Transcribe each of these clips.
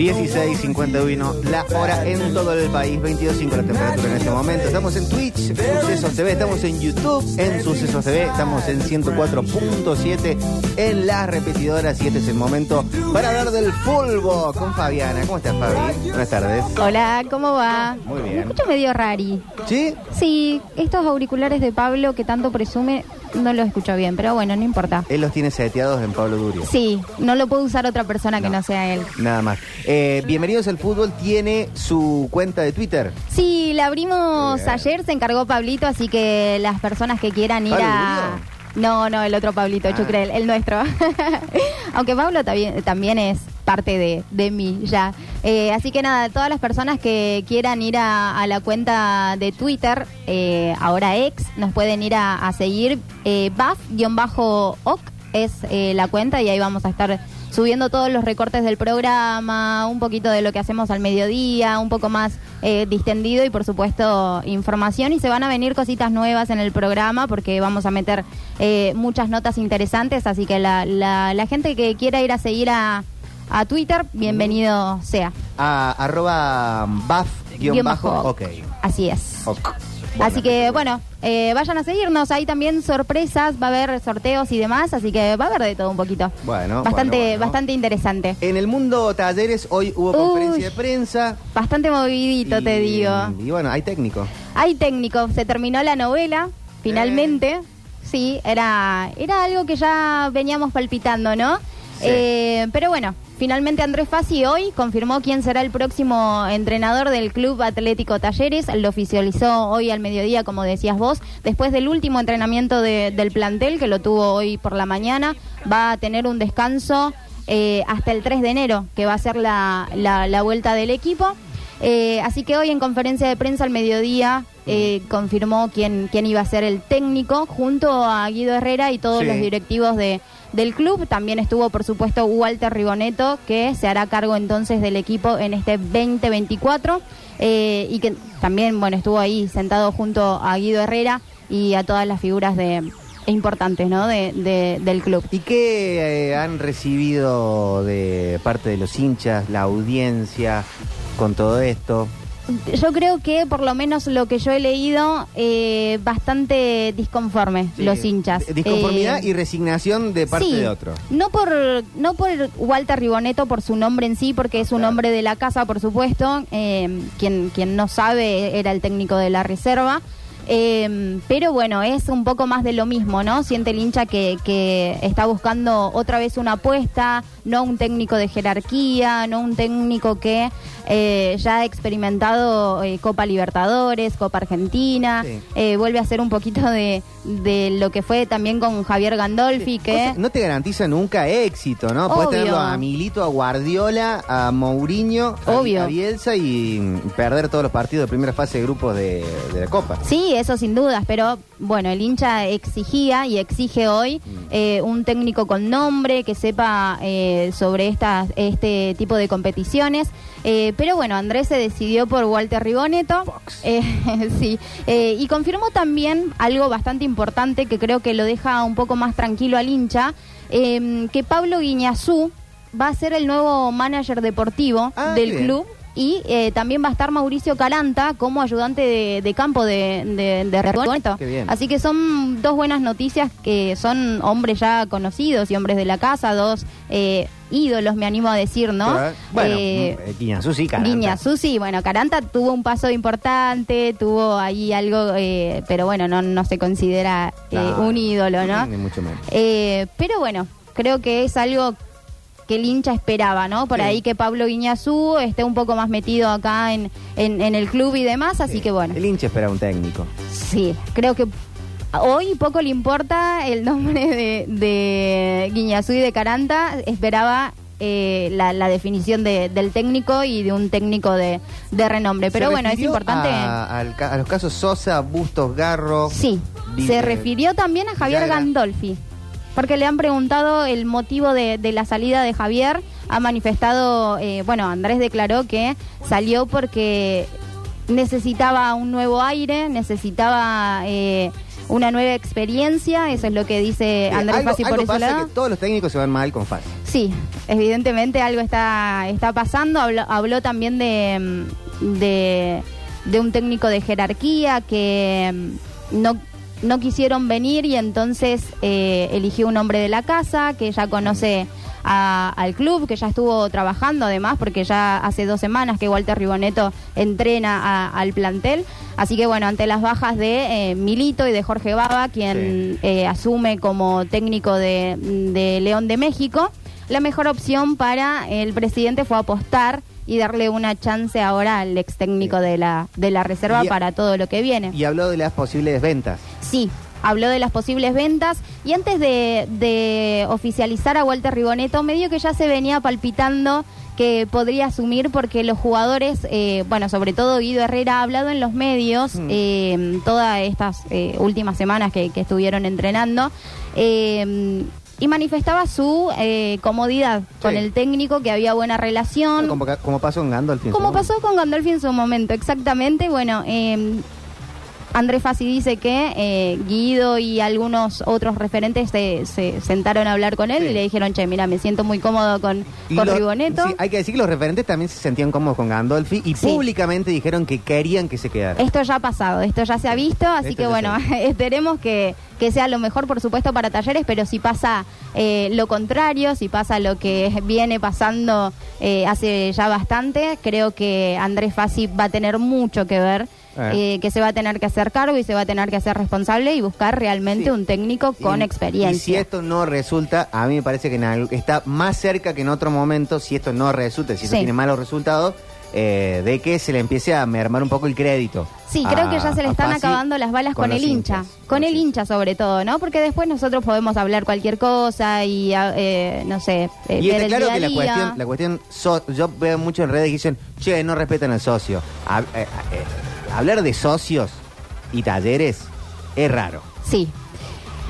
16.51 la hora en todo el país, 22.5 la temperatura en este momento. Estamos en Twitch, Sucesos TV, estamos en YouTube, en Sucesos TV, estamos en 104.7 en las repetidoras y este es el momento para hablar del fútbol con Fabiana. ¿Cómo estás, Fabi? Buenas tardes. Hola, ¿cómo va? Muy bien. Me escucho medio rari. ¿Sí? Sí, estos auriculares de Pablo que tanto presume, no los escucho bien, pero bueno, no importa. Él los tiene seteados en Pablo Durio. Sí, no lo puede usar otra persona que no sea él. Nada más. Eh, Bienvenidos al Fútbol tiene su cuenta de Twitter. Sí, la abrimos Bien. ayer, se encargó Pablito, así que las personas que quieran ir ¿Pablo a... No, no, el otro Pablito, Ah. Chucrel, el nuestro. Aunque Pablo también, también es parte de, de mí ya. Eh, así que nada, todas las personas que quieran ir a, a la cuenta de Twitter, eh, ahora ex, nos pueden ir a, a seguir. Eh, Buff-oc es eh, la cuenta y ahí vamos a estar subiendo todos los recortes del programa, un poquito de lo que hacemos al mediodía, un poco más eh, distendido y por supuesto información. Y se van a venir cositas nuevas en el programa porque vamos a meter eh, muchas notas interesantes, así que la, la, la gente que quiera ir a seguir a, a Twitter, bienvenido sea. A arroba buff guion Guión bajo. bajo. Ok. Así es. Así que bueno, eh, vayan a seguirnos, hay también sorpresas, va a haber sorteos y demás, así que va a haber de todo un poquito. Bueno, bastante, bueno, bueno. bastante interesante. En el mundo talleres hoy hubo Uy. conferencia de prensa. Bastante movidito, te digo. Y bueno, hay técnico. Hay técnico, se terminó la novela, finalmente. Sí, era, era algo que ya veníamos palpitando, ¿no? Sí. Eh, pero bueno, finalmente Andrés Fassi hoy confirmó quién será el próximo entrenador del Club Atlético Talleres. Lo oficializó hoy al mediodía, como decías vos. Después del último entrenamiento de- del plantel, que lo tuvo hoy por la mañana, va a tener un descanso eh, hasta el 3 de enero, que va a ser la, la- la vuelta del equipo. Eh, así que hoy en conferencia de prensa al mediodía eh, confirmó quién, quién iba a ser el técnico junto a Guido Herrera y todos Sí. los directivos de, del club. También estuvo, por supuesto, Walter Riboneto, que se hará cargo entonces del equipo en este 2024 eh, y que también, bueno, estuvo ahí sentado junto a Guido Herrera y a todas las figuras de importantes, ¿no? De, de- del club. ¿Y qué eh, han recibido de parte de los hinchas, la audiencia, con todo esto? Yo creo que por lo menos lo que yo he leído, eh, bastante disconforme Sí, los hinchas. Disconformidad Eh, y resignación de parte sí, de otro. No por, no por Walter Riboneto, por su nombre en sí, porque es un Claro. hombre de la casa, por supuesto. eh, quien, quien no sabe era el técnico de la reserva. Eh, pero bueno, es un poco más de lo mismo, ¿no? Siente el hincha que, que está buscando otra vez una apuesta, no un técnico de jerarquía, no un técnico que eh, ya ha experimentado eh, Copa Libertadores, Copa Argentina, Sí. eh, vuelve a ser un poquito de, de lo que fue también con Javier Gandolfi, que... No, te garantiza nunca éxito, ¿no? Puedes tenerlo a Milito, a Guardiola, a Mourinho, a- Obvio. a Bielsa y perder todos los partidos de primera fase de grupos de, de la Copa. Sí, eso sin dudas, pero bueno, el hincha exigía y exige hoy Mm. eh, un técnico con nombre que sepa eh, sobre estas, este tipo de competiciones. Eh, pero bueno, Andrés se decidió por Walter Riboneto. Fox. Sí, y confirmó también algo bastante importante que creo que lo deja un poco más tranquilo al hincha, eh, que Pablo Guiñazú va a ser el nuevo manager deportivo Ah, del bien. club. Y eh, también va a estar Mauricio Calanta como ayudante de, de campo de, de. Así que son dos buenas noticias que son hombres ya conocidos y hombres de la casa, dos eh, ídolos, me animo a decir, ¿no? Pero, Bueno, Eh, eh, Guiñazú sí, Caranta. Guiñazú, sí, bueno, Caranta tuvo un paso importante, tuvo ahí algo, eh, pero bueno, no, no se considera eh, No, un ídolo, ¿no? Ni mucho menos. Eh, pero bueno, creo que es algo que el hincha esperaba, ¿no? Por Sí. ahí que Pablo Guiñazú esté un poco más metido acá en, en, en el club y demás, así Sí. que bueno, El hincha espera un técnico. sí, creo que hoy poco le importa el nombre de, de Guiñazú y de Caranta, esperaba eh, la, la definición de- del técnico y de un técnico de, de renombre. Pero ¿Se bueno, es importante... A, al a los casos Sosa, Bustos, Garro. Sí, se refirió también a Javier. Gandolfi, porque le han preguntado el motivo de, de la salida de Javier. Ha manifestado, eh, bueno, Andrés declaró que salió porque necesitaba un nuevo aire, necesitaba eh, una nueva experiencia, eso es lo que dice Eh, Andrés algo, Fassi por algo ese pasa lado. que todos los técnicos se van mal con Fassi. Sí, evidentemente algo está, está pasando. Habló, habló también de, mm, de, de un técnico de jerarquía que mm, no, no quisieron venir y entonces eh, eligió un hombre de la casa que ya conoce a- al club, que ya estuvo trabajando además, porque ya hace dos semanas que Walter Riboneto entrena a- al plantel. Así que bueno, ante las bajas de eh, Milito y de Jorge Baba, quien eh, asume como técnico de, de León de México, la mejor opción para el presidente fue apostar y darle una chance ahora al ex técnico de la, de la reserva Y- para todo lo que viene. Y habló de las posibles ventas. Sí, habló de las posibles ventas y antes de, de oficializar a Walter Riboneto, medio que ya se venía palpitando que podría asumir porque los jugadores, eh, bueno, sobre todo Guido Herrera ha hablado en los medios Mm. eh, todas estas eh, últimas semanas que, que estuvieron entrenando. eh, y manifestaba su eh, comodidad con el técnico, que había buena relación. Como, como pasó en su Como pasó con Gandolfi en su momento, exactamente. Bueno, eh, Andrés Fassi dice que eh, Guido y algunos otros referentes se, se sentaron a hablar con él Sí. y le dijeron, che, mira, me siento muy cómodo con, Y con lo- Riboneto. sí, hay que decir que los referentes también se sentían cómodos con Gandolfi y Sí. públicamente dijeron que querían que se quedara. Esto ya ha pasado, esto ya se ha visto, así Esto que bueno, esperemos que, que sea lo mejor, por supuesto, para talleres, pero si pasa eh, lo contrario, si pasa lo que viene pasando eh, hace ya bastante, creo que Andrés Fassi va a tener mucho que ver, Eh. eh, que se va a tener que hacer cargo y se va a tener que hacer responsable y buscar realmente Sí. un técnico con Y- experiencia. Y si esto no resulta, a mí me parece que en está más cerca que en otro momento, si esto no resulta, si esto tiene malos resultados, eh, de que se le empiece a mermar un poco el crédito. Sí, creo que ya se le están acabando las balas con, el hincha, hinchas, con el hincha sobre todo, ¿no? Porque después nosotros podemos hablar cualquier cosa y, eh, no sé, eh, Y está claro día que la día. cuestión, la cuestión so- yo veo mucho en redes que dicen, che, no respetan al socio. Hablar de socios y talleres es raro. Sí,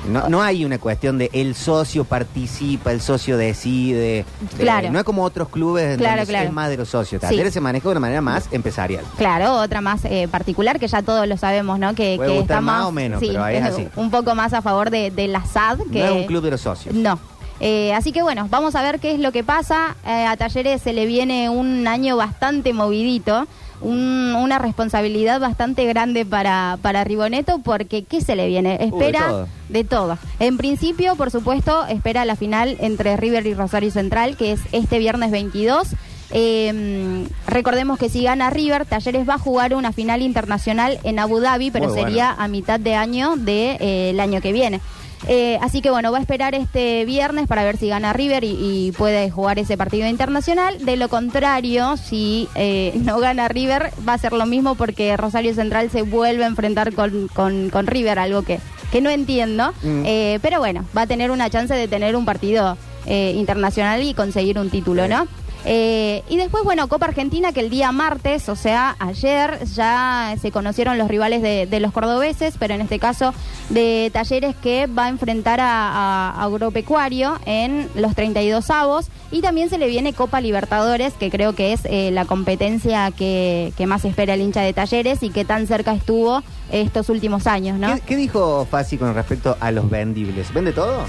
No, no hay una cuestión de el socio participa, el socio decide. Eh, Claro. no es como otros clubes en Claro, donde claro. es más de los socios. Sí. Talleres se maneja de una manera más empresarial. Claro, otra más eh, particular que ya todos lo sabemos, ¿no? Que, Puede que gustar está más o menos, sí, pero es así. un poco más a favor de, de la SAD. Que, No es un club de los socios. No. Eh, así que bueno, vamos a ver qué es lo que pasa. Eh, a Talleres se le viene un año bastante movidito, un- una responsabilidad bastante grande para, para Riboneto, porque ¿qué se le viene? Espera todo. de todo. En principio, por supuesto, espera la final entre River y Rosario Central, que es este viernes 22. Eh, recordemos que si gana River, Talleres va a jugar una final internacional en Abu Dhabi, pero Muy bueno. sería a mitad de año del año que viene. Eh, así que bueno, va a esperar este viernes para ver si gana River y, y puede jugar ese partido internacional. De lo contrario, si eh, no gana River, va a ser lo mismo porque Rosario Central se vuelve a enfrentar con, con- con River, algo que, que no entiendo. Mm. Eh, pero bueno, va a tener una chance de tener un partido eh, internacional y conseguir un título. ¿no? Eh, y después, bueno, Copa Argentina, que el día martes, o sea, ayer, ya se conocieron los rivales de, los cordobeses, pero en este caso de Talleres que va a enfrentar a, a Agropecuario en los 32 avos. Y también se le viene Copa Libertadores, que creo que es eh, la competencia que, que más espera el hincha de Talleres y que tan cerca estuvo estos últimos años, ¿no? ¿Qué, qué dijo Fassi con respecto a los vendibles? ¿Vende todo?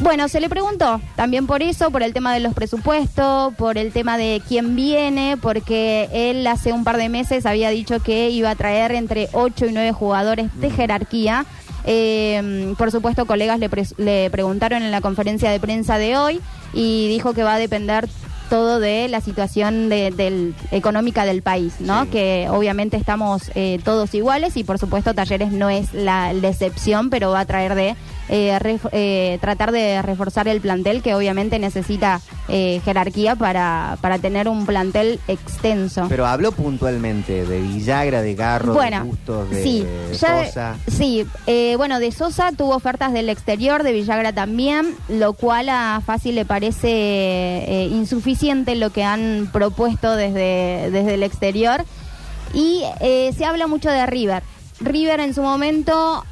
Bueno, se le preguntó también por eso, por el tema de los presupuestos, por el tema de quién viene, porque él hace un par de meses había dicho que iba a traer entre 8 y 9 jugadores de jerarquía. Eh, por supuesto, colegas le, le preguntaron en la conferencia de prensa de hoy y dijo que va a depender todo de la situación de- del, económica del país, ¿no? Sí. Que obviamente estamos eh, todos iguales y por supuesto Talleres no es la, la excepción, pero va a traer de eh, ref- eh, tratar de reforzar el plantel que obviamente necesita eh, jerarquía para, para tener un plantel extenso. Pero habló puntualmente de Villagra, de Garro, Bueno, de Bustos, de sí, ya- Sosa. sí, eh, bueno, de Sosa tuvo ofertas del exterior, de Villagra también, lo cual a Fácil le parece eh, insuficiente lo que han propuesto desde, desde el exterior. Y eh, se habla mucho de River. River en su momento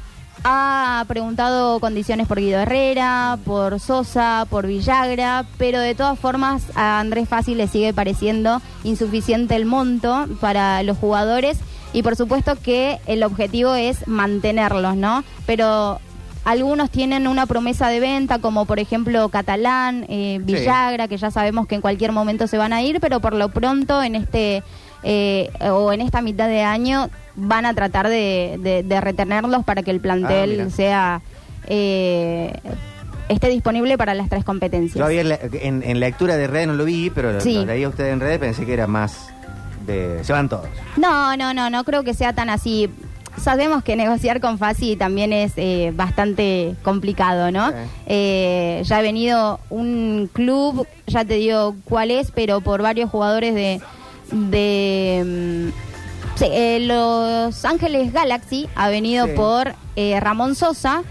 ha preguntado condiciones por Guido Herrera, por Sosa, por Villagra, pero de todas formas a Andrés Fácil le sigue pareciendo insuficiente el monto para los jugadores y por supuesto que el objetivo es mantenerlos, ¿no? Pero algunos tienen una promesa de venta, como por ejemplo Catalán, eh, Villagra, que ya sabemos que en cualquier momento se van a ir, pero por lo pronto en este eh, o en esta mitad de año van a tratar de, de, retenerlos para que el plantel ah, sea eh, esté disponible para las tres competencias. Yo había en, lectura de red no lo vi, pero lo, leía usted en red pensé que era más de... Se van todos. No, no, no, no creo que sea tan así. Sabemos que negociar con Fasi también es eh, bastante complicado, ¿no? Eh, ya ha venido un club, ya te digo cuál es, pero por varios jugadores de... de mm, eh, Los Ángeles Galaxy ha venido por Ramón Sosa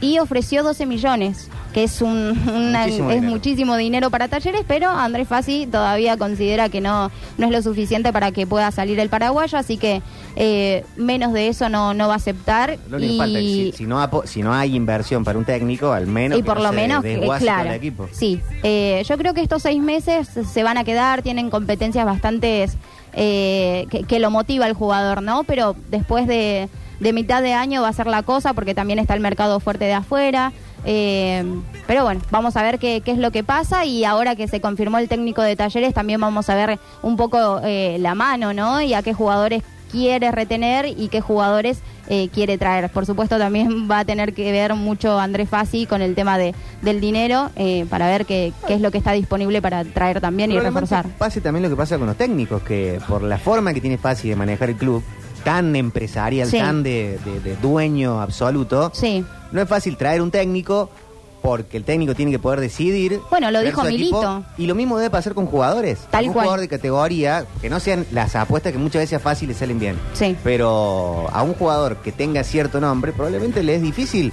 y ofreció 12 millones que es un muchísimo es dinero. muchísimo dinero para talleres, pero Andrés Fassi todavía considera que no, no es lo suficiente para que pueda salir el paraguayo, así que eh, menos de eso no, no va a aceptar. Lo y... falta si, no si no hay inversión para un técnico, al menos y por lo menos claro, equipo. Sí, eh, yo creo que estos seis meses se van a quedar, tienen competencias bastante eh, que, que lo motiva al jugador, ¿no? Pero después de de mitad de año va a ser la cosa porque también está el mercado fuerte de afuera. Eh, pero bueno, vamos a ver qué, es lo que pasa y ahora que se confirmó el técnico de talleres también vamos a ver un poco eh, la mano, ¿no? Y a qué jugadores quiere retener y qué jugadores eh, quiere traer. Por supuesto también va a tener que ver mucho Andrés Fassi con el tema de, del dinero para ver qué, qué, es lo que está disponible para traer también y reforzar. Pase también lo que pasa con los técnicos, que por la forma que tiene Fassi de manejar el club, tan empresarial, tan de, dueño absoluto, sí. No es fácil traer un técnico porque el técnico tiene que poder decidir. Bueno, lo dijo Milito. y lo mismo debe pasar con jugadores. Tal un cual. jugador de categoría, que no sean las apuestas que muchas veces fáciles salen bien. Sí. Pero a un jugador que tenga cierto nombre, probablemente le es difícil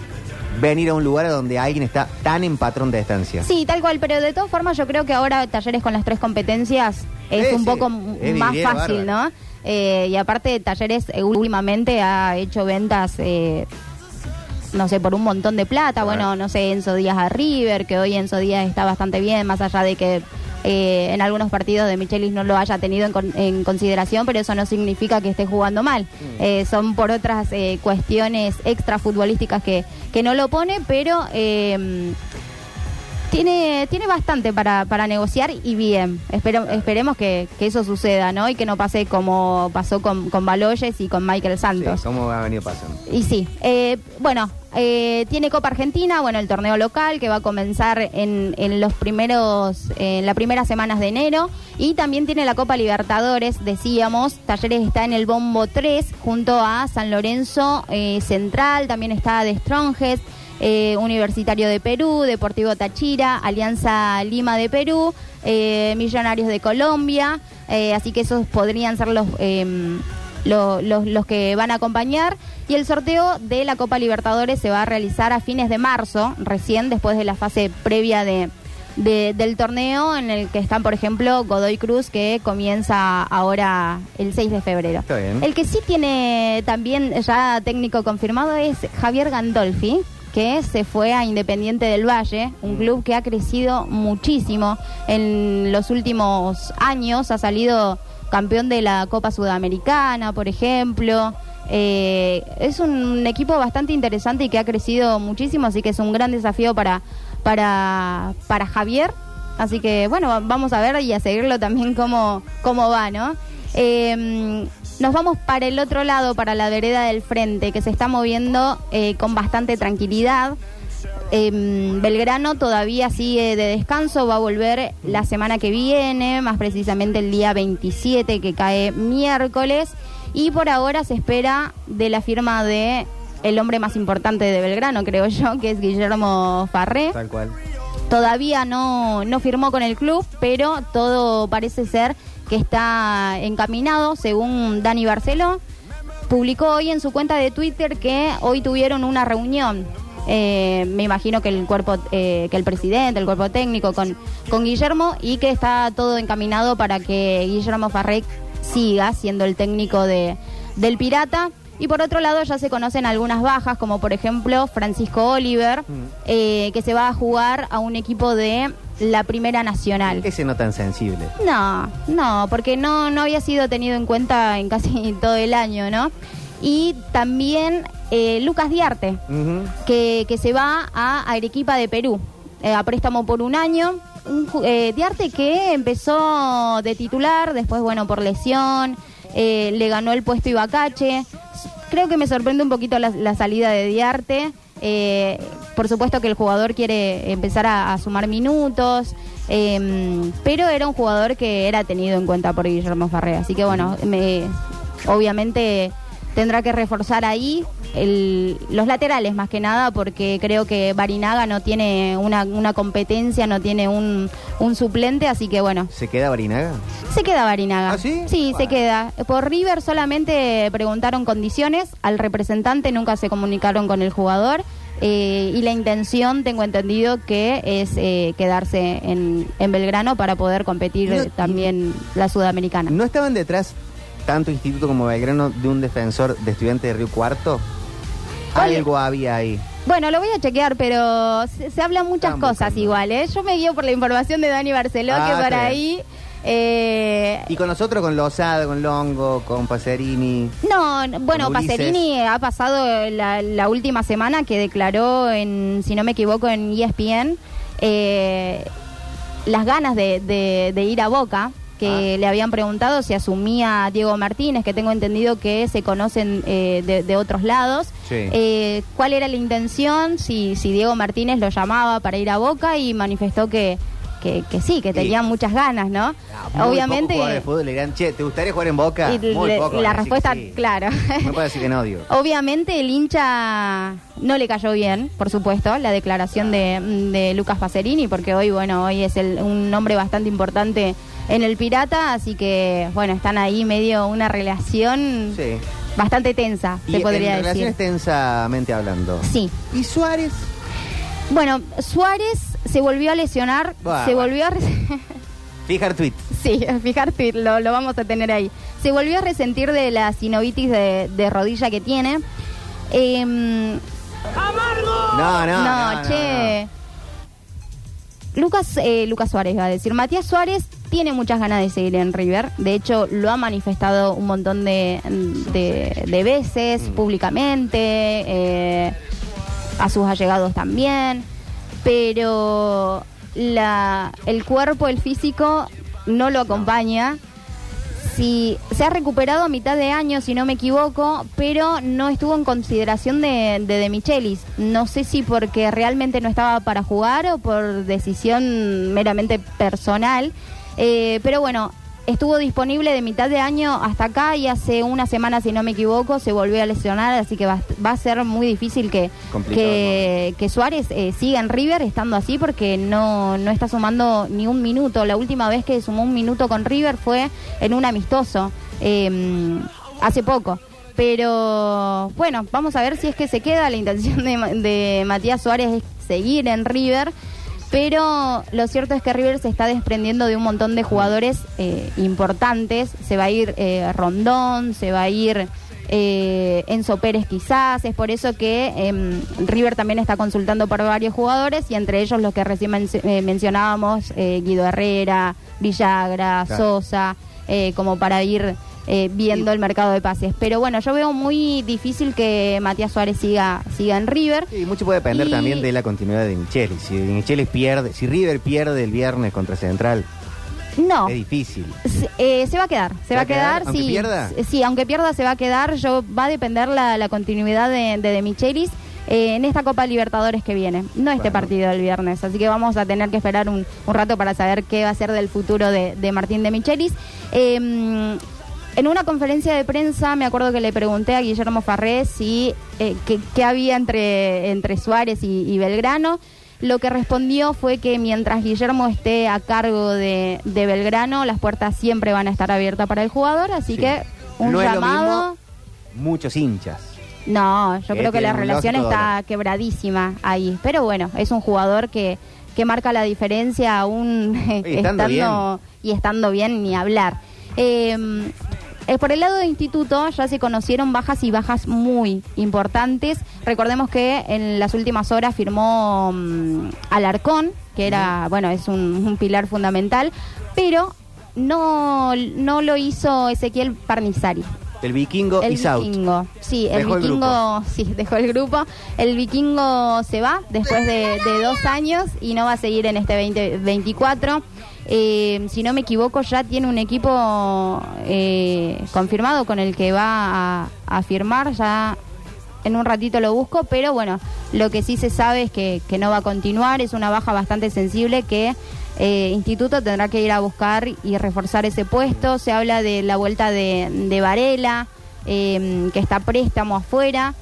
venir a un lugar donde alguien está tan en patrón de estancia. Sí, tal cual, pero de todas formas yo creo que ahora talleres con las tres competencias es un poco más fácil, ¿no? Eh, y aparte, Talleres eh, últimamente ha hecho ventas, eh, no sé, por un montón de plata. Bueno, no sé, Enzo Díaz a River, que hoy Enzo Díaz está bastante bien, más allá de que en algunos partidos de Michelis no lo haya tenido en, consideración, pero eso no significa que esté jugando mal. Mm. son por otras cuestiones extra futbolísticas que, que no lo pone, pero tiene, tiene bastante para, para negociar y bien. esperemos que, eso suceda, ¿no? Y que no pase como pasó con, con Baloyes y con Michael Santos. Sí, como ha venido pasando. Y sí. Eh, bueno, eh, tiene Copa Argentina, bueno, el torneo local que va a comenzar en, en los primeros, en las primeras semanas de enero. Y también tiene la Copa Libertadores, decíamos. Talleres está en el Bombo 3 junto a San Lorenzo eh, Central, también está de Stronges. Eh, Universitario de Perú, Deportivo Táchira, Alianza Lima de Perú, eh, Millonarios de Colombia, eh, así que esos podrían ser los, em, los, los, que van a acompañar. Y el sorteo de la Copa Libertadores se va a realizar a fines de marzo, recién después de la fase previa de, del torneo en el que están, por ejemplo, Godoy Cruz, que comienza ahora el 6 de febrero. El que sí tiene también ya técnico confirmado es Javier Gandolfi, que se fue a Independiente del Valle, un club que ha crecido muchísimo en los últimos años, ha salido campeón de la Copa Sudamericana, por ejemplo. Eh, es un equipo bastante interesante y que ha crecido muchísimo, así que es un gran desafío para, para, para Javier. Así que bueno, vamos a ver y a seguirlo también cómo, cómo va, ¿no? Eh, nos vamos para el otro lado, para la vereda del frente, que se está moviendo eh, con bastante tranquilidad. Em, Belgrano todavía sigue de descanso, va a volver la semana que viene, más precisamente el día 27, que cae miércoles. Y por ahora se espera de la firma de el hombre más importante de Belgrano, creo yo, que es Guillermo Farré. Tal cual. Todavía no, no firmó con el club, pero todo parece ser que está encaminado, según Dani Barceló. Publicó hoy en su cuenta de Twitter que hoy tuvieron una reunión. Eh, me imagino que el cuerpo, eh, que el presidente, el cuerpo técnico con, con Guillermo y que está todo encaminado para que Guillermo Farrec siga siendo el técnico de, del Pirata. Y por otro lado ya se conocen algunas bajas, como por ejemplo Francisco Oliver, mm. eh, que se va a jugar a un equipo de la Primera Nacional. Ese no tan sensible. No, no, porque no, no había sido tenido en cuenta en casi todo el año, ¿no? Y también eh, Lucas Diarte, que, que se va a Arequipa de Perú, eh, a préstamo por un año. Un eh, Diarte que empezó de titular, después, bueno, por lesión, eh, le ganó el puesto Ibacache. Creo que me sorprende un poquito la, la salida de Diarte. Eh, por supuesto que el jugador quiere empezar a, a sumar minutos, eh, pero era un jugador que era tenido en cuenta por Guillermo Farré. Así que bueno, me, obviamente tendrá que reforzar ahí el- los laterales más que nada porque creo que Barinaga no tiene una, una competencia, no tiene un, un suplente, así que bueno, ¿Se queda Barinaga? se queda Barinaga. ¿Ah, sí? se Bueno. queda. Por River solamente preguntaron condiciones, al representante nunca se comunicaron con el jugador. Eh, y la intención, tengo entendido, que es eh, quedarse en, en Belgrano para poder competir No, también la sudamericana. ¿No estaban detrás tanto Instituto como Belgrano de un defensor de estudiante de Río Cuarto? Algo había ahí. Bueno, lo voy a chequear, pero se, se hablan muchas cosas buscando. igual. ¿eh? Yo me guío por la información de Dani Barceló, Ah, que por está ahí... eh, Y con nosotros, con Lozada, con Longo, con Pacerini. No, bueno. Pacerini ha pasado la, la última semana que declaró, en, si no me equivoco, en ESPN eh, las ganas de, de- de ir a Boca, que Ah. le habían preguntado si asumía a Diego Martínez, que tengo entendido que se conocen eh, de, de otros lados. Sí. Eh, ¿Cuál era la intención? Si, si Diego Martínez lo llamaba para ir a Boca y manifestó que, que, que sí, que Sí. tenía muchas ganas, ¿no? Ah, muy Obviamente... de fútbol le dirán, che, ¿te gustaría jugar en Boca? y Muy le- poco la respuesta, sí. claro. No puede decir que no, digo. Obviamente el hincha no le cayó bien, por supuesto, la declaración de, de Lucas Pacerini, porque hoy, bueno, hoy es el- un nombre bastante importante en el Pirata, así que, bueno, están ahí medio una relación Sí. bastante tensa, Y se podría en relaciones decir. tensamente hablando. Sí. ¿Y Suárez? Bueno, Suárez se volvió a lesionar, Buah, se bueno. volvió a... Fijar tweet. Sí, fijarte, lo, lo vamos a tener ahí. Se volvió a resentir de la sinovitis de, de rodilla que tiene. Em, No, no, no, no, che. Lucas, eh, Lucas Suárez va a decir. Matías Suárez tiene muchas ganas de seguir en River. De hecho, lo ha manifestado un montón de, de- de veces Mm. públicamente, eh, a sus allegados también. Pero la, el cuerpo, el físico, no lo acompaña. Sí, se ha recuperado a mitad de año, si no me equivoco, pero no estuvo en consideración de, de, de Michelis. No sé si porque realmente no estaba para jugar o por decisión meramente personal. Eh, pero bueno, estuvo disponible de mitad de año hasta acá y hace una semana, si no me equivoco, se volvió a lesionar, así que va, va a ser muy difícil que, que, que Suárez eh, siga en River estando así porque no, no está sumando ni un minuto. La última vez que sumó un minuto con River fue en un amistoso, eh, hace poco. Pero bueno, vamos a ver si es que se queda. La intención de, de Matías Suárez es seguir en River. Pero lo cierto es que River se está desprendiendo de un montón de jugadores eh, importantes. Se va a ir eh, Rondón, se va a ir eh, Enzo Pérez quizás. Es por eso que em, River también está consultando por varios jugadores y entre ellos los que recién men- eh, mencionábamos, eh, Guido Herrera, Villagra, Claro. Sosa, eh, como para ir eh, viendo Y- el mercado de pases. Pero bueno, yo veo muy difícil que Matías Suárez siga, siga en River. Sí, mucho puede depender Y- también de la continuidad de Micheli. Si Micheli pierde, si River pierde el viernes contra Central, No. es difícil. Se, eh, se va a quedar, se, va a quedar, aunque sí, pierda? s- sí, aunque pierda se va a quedar. Yo va a depender la, la continuidad de, de, de Michelis eh, en esta Copa Libertadores que viene, no este Bueno. partido del viernes. Así que vamos a tener que esperar un, un rato para saber qué va a ser del futuro de, de Martín de Michelis. Eh, en una conferencia de prensa me acuerdo que le pregunté a Guillermo Farré si eh, qué, había entre, entre Suárez y, y Belgrano. Lo que respondió fue que mientras Guillermo esté a cargo de, de Belgrano, las puertas siempre van a estar abiertas para el jugador, así Sí. que un no es lo llamado. mismo muchos hinchas. No, yo creo que la relación está quebradísima ahí. Pero bueno, es un jugador que, que marca la diferencia aún Y estando y estando bien ni hablar. Eh, eh, por el lado de instituto ya se conocieron bajas y bajas muy importantes. Recordemos que en las últimas horas firmó mm, Alarcón, que era, bueno, es un, un pilar fundamental, pero no, no lo hizo Ezequiel Parnizari. El vikingo El is out. vikingo, sí, el Dejó el vikingo, sí, dejó el grupo. El vikingo se va después de, de dos años y no va a seguir en este 2024. Eh, si no me equivoco, ya tiene un equipo eh, confirmado con el que va a, a firmar. Ya en un ratito lo busco, pero bueno, lo que sí se sabe es que, que no va a continuar. Es una baja bastante sensible que eh, Instituto tendrá que ir a buscar y reforzar ese puesto. Se habla de la vuelta de, de Varela, eh, que está préstamo afuera.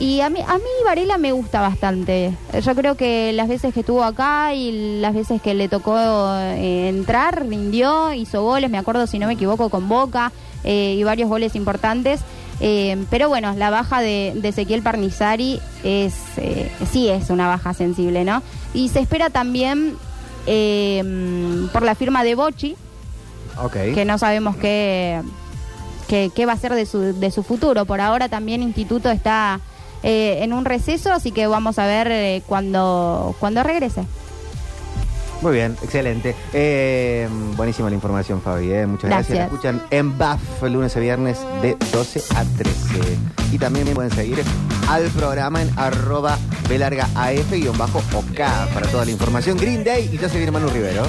Y a mí, a mí Varela me gusta bastante. Yo creo que las veces que estuvo acá y las veces que le tocó eh, entrar, rindió, hizo goles, me acuerdo si no me equivoco, con Boca eh, y varios goles importantes. Eh, pero bueno, la baja de, de Ezequiel Parnizari es, eh, sí es una baja sensible, ¿no? Y se espera también eh, por la firma de Bochi, que no sabemos qué, qué, qué va a ser de su, de su futuro. Por ahora también Instituto está eh, en un receso, así que vamos a ver eh, cuando, cuando regrese. Muy bien, excelente. Eh, buenísima la información, Fabi. eh. Muchas gracias. Gracias. La escuchan en BAF lunes a viernes de 12 a 13. Y también me pueden seguir al programa en arroba belarga AF-OK para toda la información. Green Day y yo soy Manu Rivero.